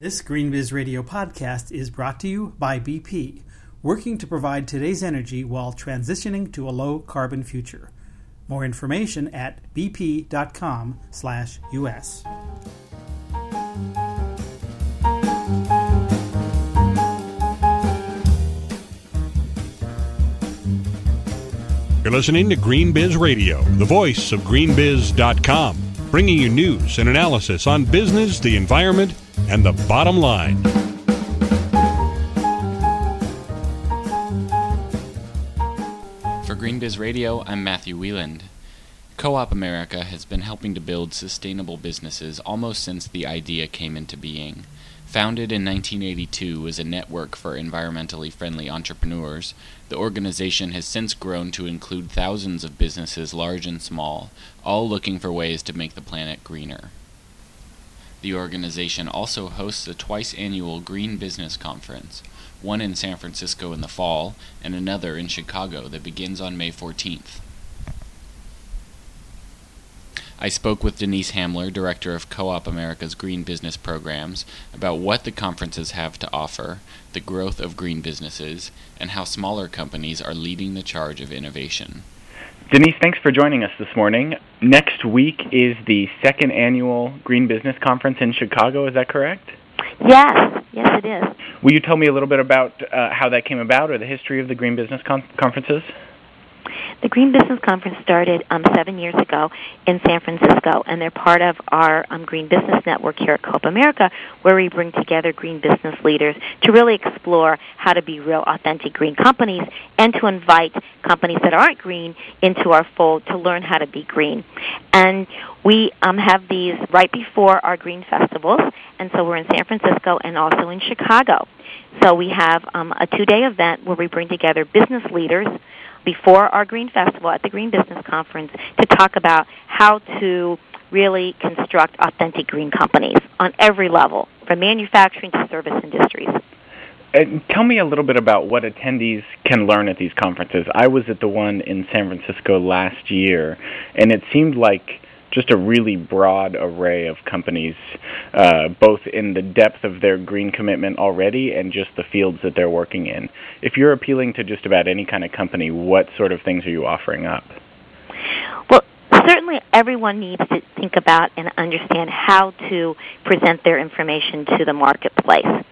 This GreenBiz Radio podcast is brought to you by BP, working to provide today's energy while transitioning to a low carbon future. More information at bp.com/us. You're listening to GreenBiz Radio, the voice of greenbiz.com, bringing you news and analysis on business, the environment, and the bottom line. For GreenBiz Radio, I'm Matthew Wheeland. Co op America has been helping to build sustainable businesses almost since the idea came into being. Founded in 1982 as a network for environmentally friendly entrepreneurs, the organization has since grown to include thousands of businesses, large and small, all looking for ways to make the planet greener. The organization also hosts a twice annual Green Business Conference, one in San Francisco in the fall and another in Chicago that begins on May 14th. I spoke with Denise Hamler, Director of Co op America's Green Business Programs, about what the conferences have to offer, the growth of green businesses, and how smaller companies are leading the charge of innovation. Denise, thanks for joining us this morning. Next week is the second annual Green Business Conference in Chicago, is that correct? Yes, yes, it is. Will you tell me a little bit about uh, how that came about or the history of the Green Business con- Conferences? The Green Business Conference started um, seven years ago in San Francisco, and they're part of our um, Green Business Network here at Co-op America, where we bring together green business leaders to really explore how to be real, authentic green companies, and to invite companies that aren't green into our fold to learn how to be green. And we um, have these right before our green festivals, and so we're in San Francisco and also in Chicago. So we have um, a two-day event where we bring together business leaders before our Green Festival at the Green Business Conference to talk about how to really construct authentic green companies on every level, from manufacturing to service industries. And tell me a little bit about what attendees can learn at these conferences. I was at the one in San Francisco last year, and it seemed like just a really broad array of companies, uh, both in the depth of their green commitment already and just the fields that they're working in. If you're appealing to just about any kind of company, what sort of things are you offering up? Well, certainly everyone needs to think about and understand how to present their information to the marketplace.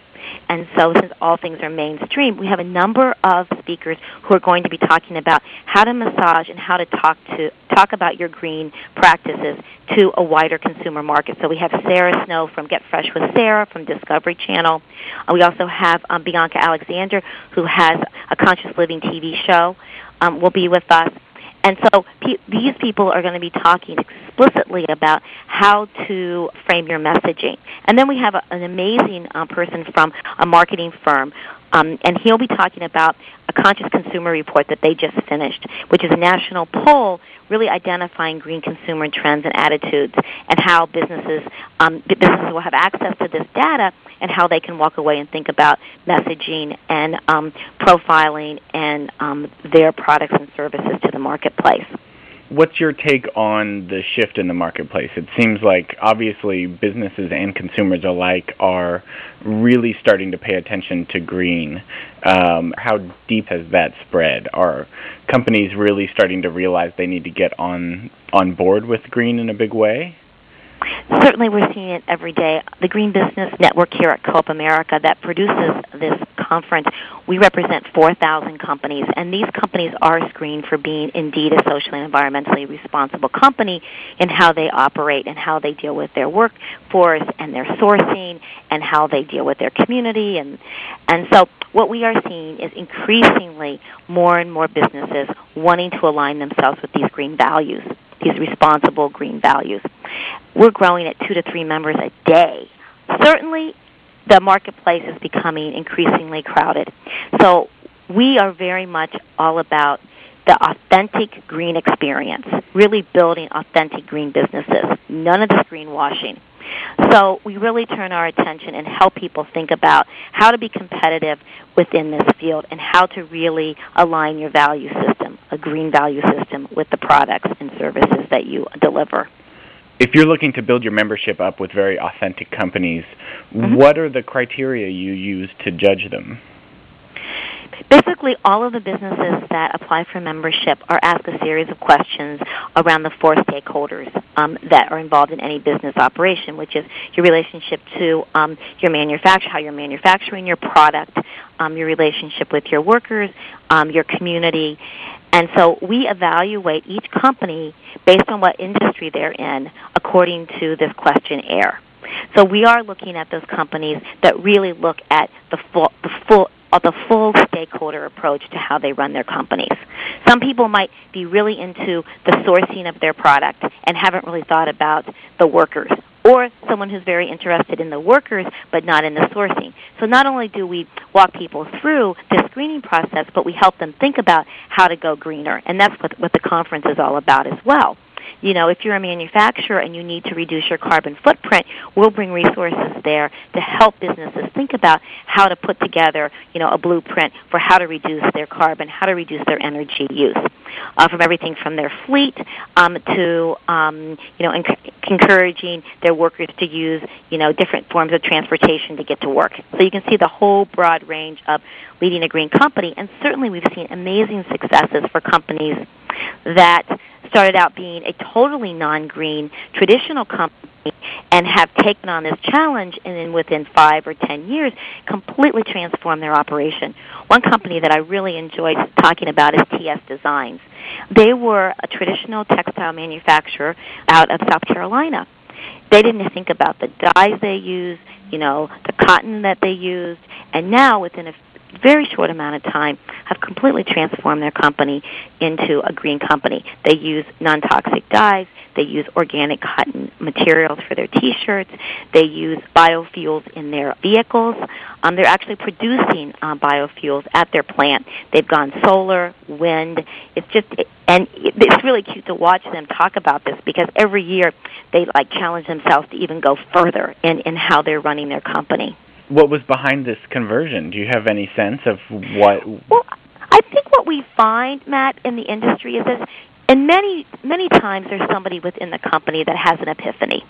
And so, since all things are mainstream, we have a number of speakers who are going to be talking about how to massage and how to talk to talk about your green practices to a wider consumer market. So we have Sara Snow from Get Fresh with Sara from Discovery Channel. Uh, we also have um, Bianca Alexander, who has a conscious living TV show, um, will be with us. And so pe- these people are going to be talking explicitly about how to frame your messaging. And then we have a, an amazing uh, person from a marketing firm, um, and he'll be talking about a conscious consumer report that they just finished, which is a national poll really identifying green consumer trends and attitudes and how businesses um, businesses will have access to this data and how they can walk away and think about messaging and um, profiling and um, their products and services to the marketplace. What's your take on the shift in the marketplace? It seems like obviously businesses and consumers alike are really starting to pay attention to green. Um, how deep has that spread? Are companies really starting to realize they need to get on on board with green in a big way? Certainly, we're seeing it every day. The Green Business Network here at Co-op America that produces this conference, we represent 4,000 companies, and these companies are screened for being indeed a socially and environmentally responsible company in how they operate and how they deal with their workforce and their sourcing and how they deal with their community. And, and so what we are seeing is increasingly more and more businesses wanting to align themselves with these green values these responsible green values. We're growing at two to three members a day. Certainly, the marketplace is becoming increasingly crowded. So we are very much all about the authentic green experience, really building authentic green businesses, none of this greenwashing. So we really turn our attention and help people think about how to be competitive within this field and how to really align your value system, a green value system, with the products and services that you deliver. If you're looking to build your membership up with very authentic companies, mm-hmm. what are the criteria you use to judge them? Basically, all of the businesses that apply for membership are asked a series of questions around the four stakeholders um, that are involved in any business operation, which is your relationship to um, your manufacturer, how you're manufacturing your product, um, your relationship with your workers, um, your community. And so we evaluate each company based on what industry they're in according to this questionnaire. So we are looking at those companies that really look at the full, the full uh, the full stakeholder approach to how they run their companies. Some people might be really into the sourcing of their product and haven't really thought about the workers or someone who's very interested in the workers but not in the sourcing. So not only do we walk people through the screening process, but we help them think about how to go greener. And that's what, what the conference is all about as well you know, if you're a manufacturer and you need to reduce your carbon footprint, we'll bring resources there to help businesses think about how to put together, you know, a blueprint for how to reduce their carbon, how to reduce their energy use. Uh, from everything from their fleet um, to um, you know enc- encouraging their workers to use you know different forms of transportation to get to work. So you can see the whole broad range of leading a green company, and certainly we've seen amazing successes for companies that started out being a totally non-green traditional company and have taken on this challenge and then within five or ten years completely transformed their operation. One company that I really enjoyed talking about is TS Designs. They were a traditional textile manufacturer out of South Carolina. They didn't think about the dyes they used, you know, the cotton that they used, and now within a very short amount of time have completely transformed their company into a green company. They use non-toxic dyes. They use organic cotton materials for their T-shirts. They use biofuels in their vehicles. Um, they're actually producing uh, biofuels at their plant. They've gone solar, wind. It's just, and it's really cute to watch them talk about this because every year they like challenge themselves to even go further in in how they're running their company what was behind this conversion? Do you have any sense of what? Well, I think what we find, Matt, in the industry is this. And many, many times there's somebody within the company that has an epiphany.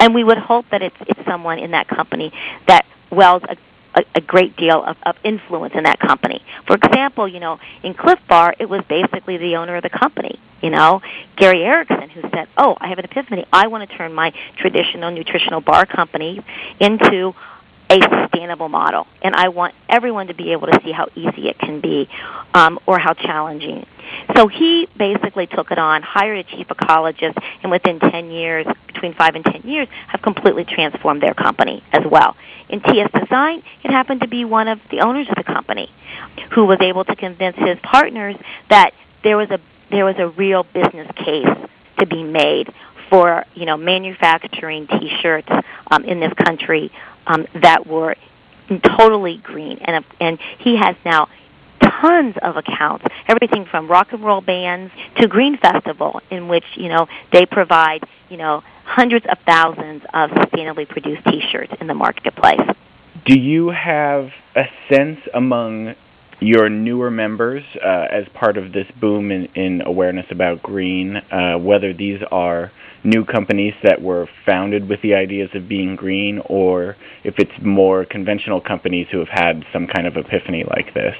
And we would hope that it's, it's someone in that company that wells a a, a great deal of, of influence in that company. For example, you know, in Clif Bar, it was basically the owner of the company, you know, Gary Erickson, who said, "Oh, I have an epiphany. I want to turn my traditional nutritional bar company into a sustainable model. And I want everyone to be able to see how easy it can be um, or how challenging. So he basically took it on, hired a chief ecologist, and within 10 years, between 5 and 10 years, have completely transformed their company as well. In TS Design, it happened to be one of the owners of the company who was able to convince his partners that there was a there was a real business case to be made for you know manufacturing T-shirts um, in this country um, that were totally green, and and he has now tons of accounts, everything from rock and roll bands to Green Festival, in which you know they provide you know hundreds of thousands of sustainably produced T-shirts in the marketplace. Do you have a sense among your newer members uh, as part of this boom in, in awareness about green, uh, whether these are new companies that were founded with the ideas of being green, or if it's more conventional companies who have had some kind of epiphany like this?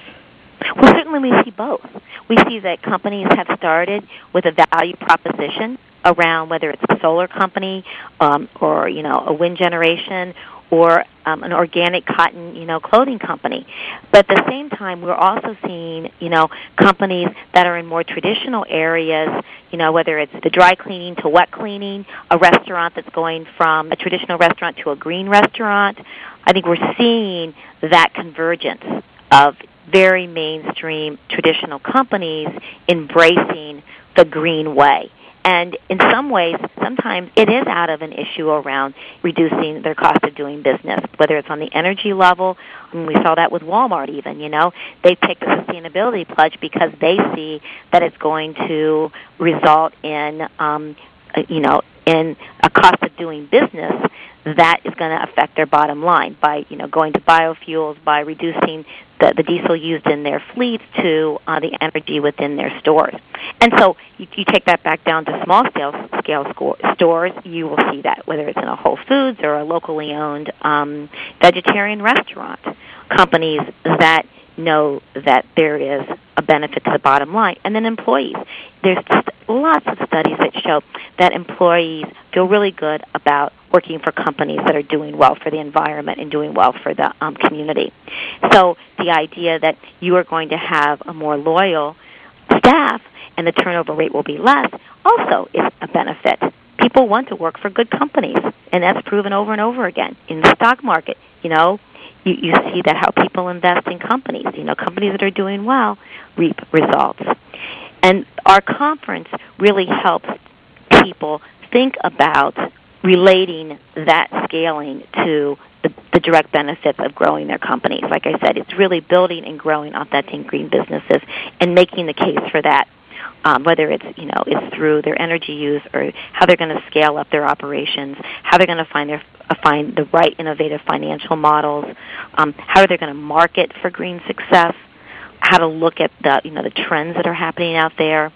Well, certainly we see both. We see that companies have started with a value proposition around whether it's a solar company um, or you know a wind generation or um, an organic cotton, you know, clothing company. But at the same time, we're also seeing, you know, companies that are in more traditional areas, you know, whether it's the dry cleaning to wet cleaning, a restaurant that's going from a traditional restaurant to a green restaurant. I think we're seeing that convergence of very mainstream traditional companies embracing the green way. And in some ways, sometimes it is out of an issue around reducing their cost of doing business, whether it's on the energy level. Mean, we saw that with Walmart even, you know. They picked the sustainability pledge because they see that it's going to result in, um, uh, you know, in a cost of doing business that is going to affect their bottom line by, you know, going to biofuels, by reducing the, the diesel used in their fleets to uh, the energy within their stores. And so you, you take that back down to small scale scale score, stores, you will see that whether it's in a Whole Foods or a locally owned um, vegetarian restaurant, companies that know that there is a benefit to the bottom line. And then employees. There's just lots of studies that show that employees feel really good about working for companies that are doing well for the environment and doing well for the um, community. So the idea that you are going to have a more loyal staff and the turnover rate will be less also is a benefit. People want to work for good companies, and that's proven over and over again in the stock market. You know, you, you see that how people invest in companies. You know, companies that are doing well reap results. And our conference really helps people think about relating that scaling to the, the, direct benefits of growing their companies. Like I said, it's really building and growing authentic green businesses and making the case for that. Um, whether it's you know it's through their energy use or how they're going to scale up their operations, how they're going to find their uh, find the right innovative financial models, um, how they're going to market for green success, how to look at the you know the trends that are happening out there.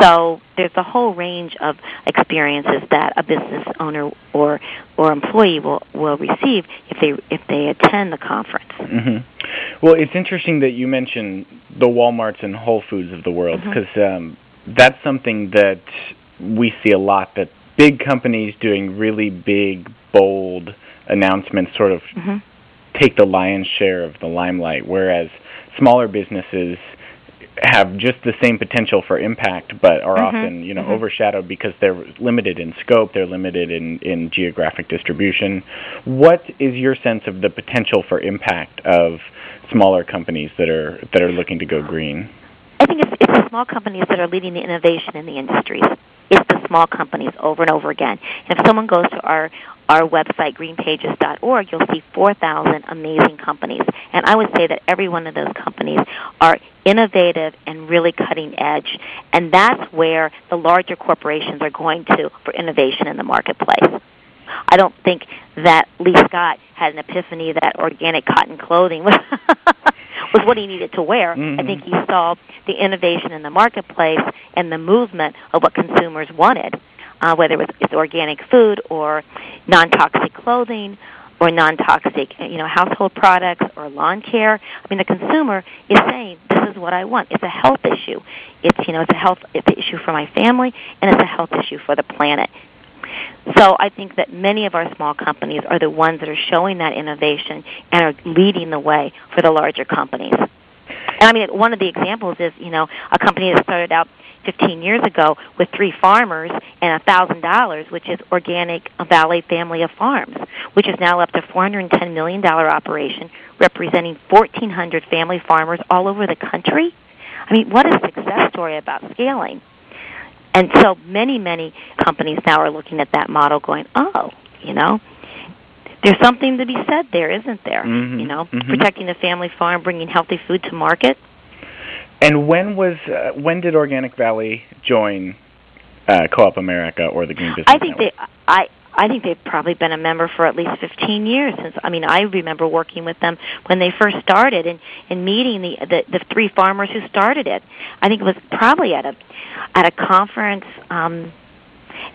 So there's a whole range of experiences that a business owner or or employee will will receive if they if they attend the conference. Mm-hmm. Well, it's interesting that you mentioned the WalMarts and Whole Foods of the world because mm-hmm. um, that's something that we see a lot that big companies doing really big, bold announcements sort of mm-hmm. take the lion's share of the limelight, whereas smaller businesses have just the same potential for impact, but are mm-hmm. often you know mm-hmm. overshadowed because they're limited in scope, they're limited in in geographic distribution. What is your sense of the potential for impact of smaller companies that are that are looking to go green? I think it's, it's the small companies that are leading the innovation in the industries. Small companies over and over again. And if someone goes to our our website, greenpages.org, you'll see 4,000 amazing companies. And I would say that every one of those companies are innovative and really cutting edge. And that's where the larger corporations are going to for innovation in the marketplace. I don't think that Lee Scott had an epiphany that organic cotton clothing was was what he needed to wear. Mm-hmm. I think he saw the innovation in the marketplace and the movement of what consumers wanted, uh, whether it was it's organic food or non-toxic clothing or non-toxic, you know, household products or lawn care. I mean, the consumer is saying, "This is what I want." It's a health issue. It's you know, it's a health it's an issue for my family, and it's a health issue for the planet. So I think that many of our small companies are the ones that are showing that innovation and are leading the way for the larger companies. And I mean, one of the examples is, you know, a company that started out 15 years ago with three farmers and a thousand dollars, which is Organic Valley Family of Farms, which is now up to 410 million dollar operation, representing 1,400 family farmers all over the country. I mean, what a success story about scaling. And so many, many companies now are looking at that model going, oh, you know, there's something to be said there, isn't there? Mm-hmm. You know, mm-hmm. protecting the family farm, bringing healthy food to market. And when was uh, when did Organic Valley join uh, Co-op America or the Green Business I think Network? they I I think they've probably been a member for at least 15 years since I mean I remember working with them when they first started and and meeting the the, the three farmers who started it. I think it was probably at a at a conference um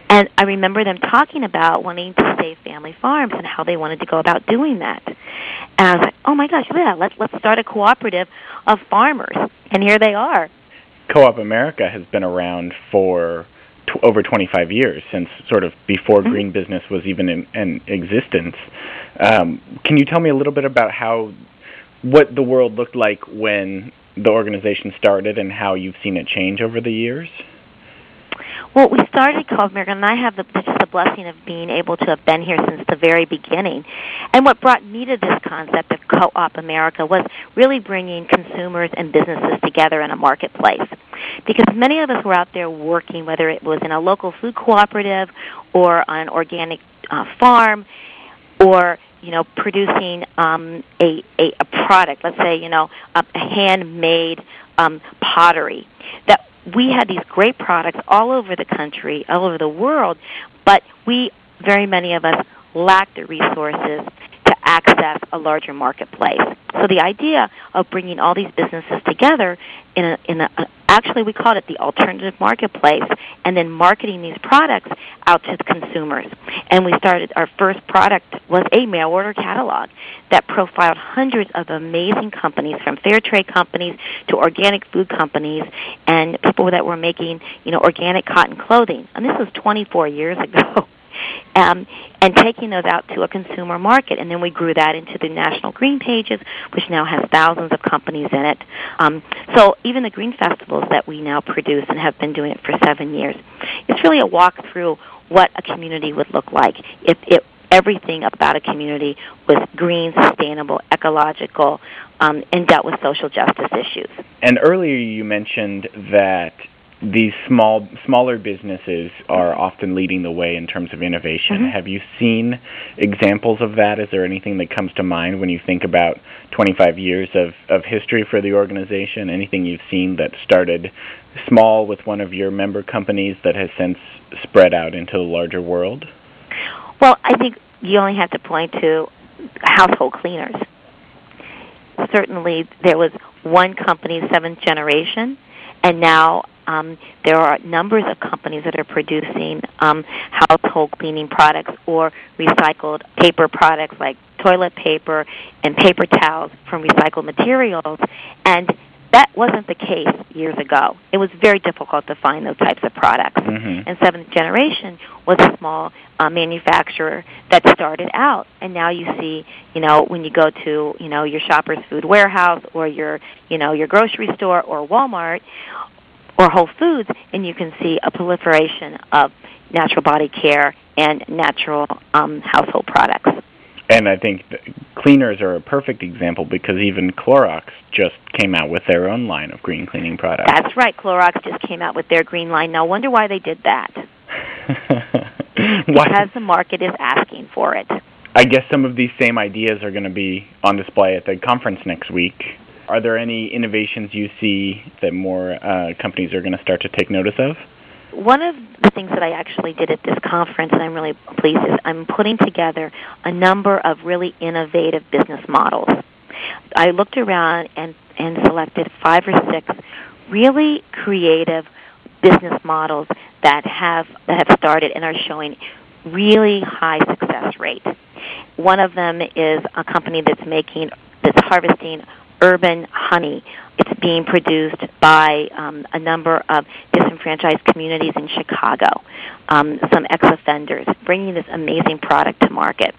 and I remember them talking about wanting to save family farms and how they wanted to go about doing that. And I was like, "Oh my gosh, yeah, let's let's start a cooperative of farmers." And here they are. Co-op America has been around for t- over 25 years, since sort of before mm-hmm. green business was even in, in existence. Um, can you tell me a little bit about how what the world looked like when the organization started and how you've seen it change over the years? Well, we started Co-op America, and I have the, just the blessing of being able to have been here since the very beginning. And what brought me to this concept of Co-op America was really bringing consumers and businesses together in a marketplace. Because many of us were out there working, whether it was in a local food cooperative or on an organic uh, farm, or you know producing um, a, a a product. Let's say you know a, a handmade um, pottery that we had these great products all over the country, all over the world, but we, very many of us, lacked the resources access a larger marketplace. So the idea of bringing all these businesses together in a, in a, uh, actually we called it the alternative marketplace and then marketing these products out to the consumers. And we started our first product was a mail order catalog that profiled hundreds of amazing companies from fair trade companies to organic food companies and people that were making, you know, organic cotton clothing. And this was 24 years ago. Um, and taking those out to a consumer market. And then we grew that into the National Green Pages, which now has thousands of companies in it. Um, so even the green festivals that we now produce and have been doing it for seven years, it's really a walk through what a community would look like if it everything about a community was green, sustainable, ecological, um, and dealt with social justice issues. And earlier you mentioned that these small smaller businesses are often leading the way in terms of innovation. Mm-hmm. Have you seen examples of that? Is there anything that comes to mind when you think about 25 years of, of history for the organization? Anything you've seen that started small with one of your member companies that has since spread out into the larger world? Well, I think you only have to point to household cleaners. Certainly, there was one company, seventh generation, and now um, there are numbers of companies that are producing um, household cleaning products or recycled paper products like toilet paper and paper towels from recycled materials. And that wasn't the case years ago. It was very difficult to find those types of products. Mm-hmm. And Seventh Generation was a small uh, manufacturer that started out, and now you see, you know, when you go to, you know, your Shoppers Food Warehouse or your, you know, your grocery store or Walmart, or Whole Foods, and you can see a proliferation of natural body care and natural um, household products. And I think cleaners are a perfect example because even Clorox just came out with their own line of green cleaning products. That's right. Clorox just came out with their green line. Now, wonder why they did that. because the market is asking for it. I guess some of these same ideas are going to be on display at the conference next week. Are there any innovations you see that more uh, companies are going to start to take notice of? One of the things that I actually did at this conference, and I'm really pleased, is I'm putting together a number of really innovative business models. I looked around and, and selected five or six really creative business models that have that have started and are showing really high success rate. One of them is a company that's making that's harvesting urban honey. It's being produced by um, a number of disenfranchised communities in Chicago, um, some ex-offenders, bringing this amazing product to market.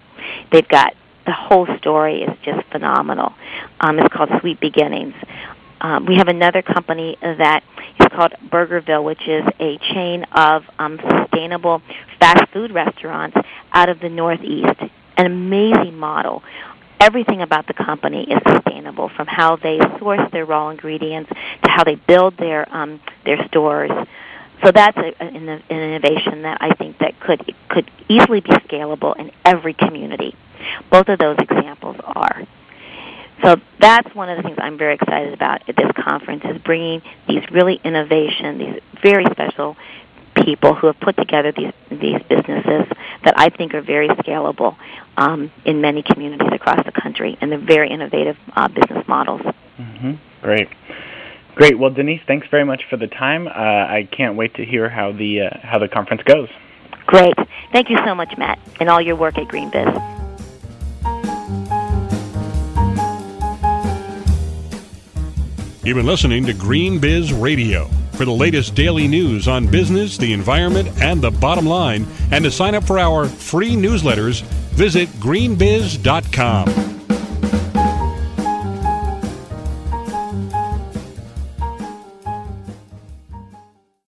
They've got the whole story is just phenomenal. Um, it's called Sweet Beginnings. Um, we have another company that is called Burgerville, which is a chain of um, sustainable fast food restaurants out of the Northeast. An amazing model everything about the company is sustainable from how they source their raw ingredients to how they build their um, their stores. So that's a, an, an innovation that I think that could could easily be scalable in every community. Both of those examples are. So that's one of the things I'm very excited about at this conference is bringing these really innovation, these very special people who have put together these these businesses that I think are very scalable um, in many communities across the country, and they're very innovative uh, business models. Mm-hmm. Great. Great. Well, Denise, thanks very much for the time. Uh, I can't wait to hear how the uh, how the conference goes. Great. Thank you so much, Matt, and all your work at GreenBiz. You've been listening to Green Biz Radio. For the latest daily news on business, the environment, and the bottom line, and to sign up for our free newsletters, visit greenbiz.com.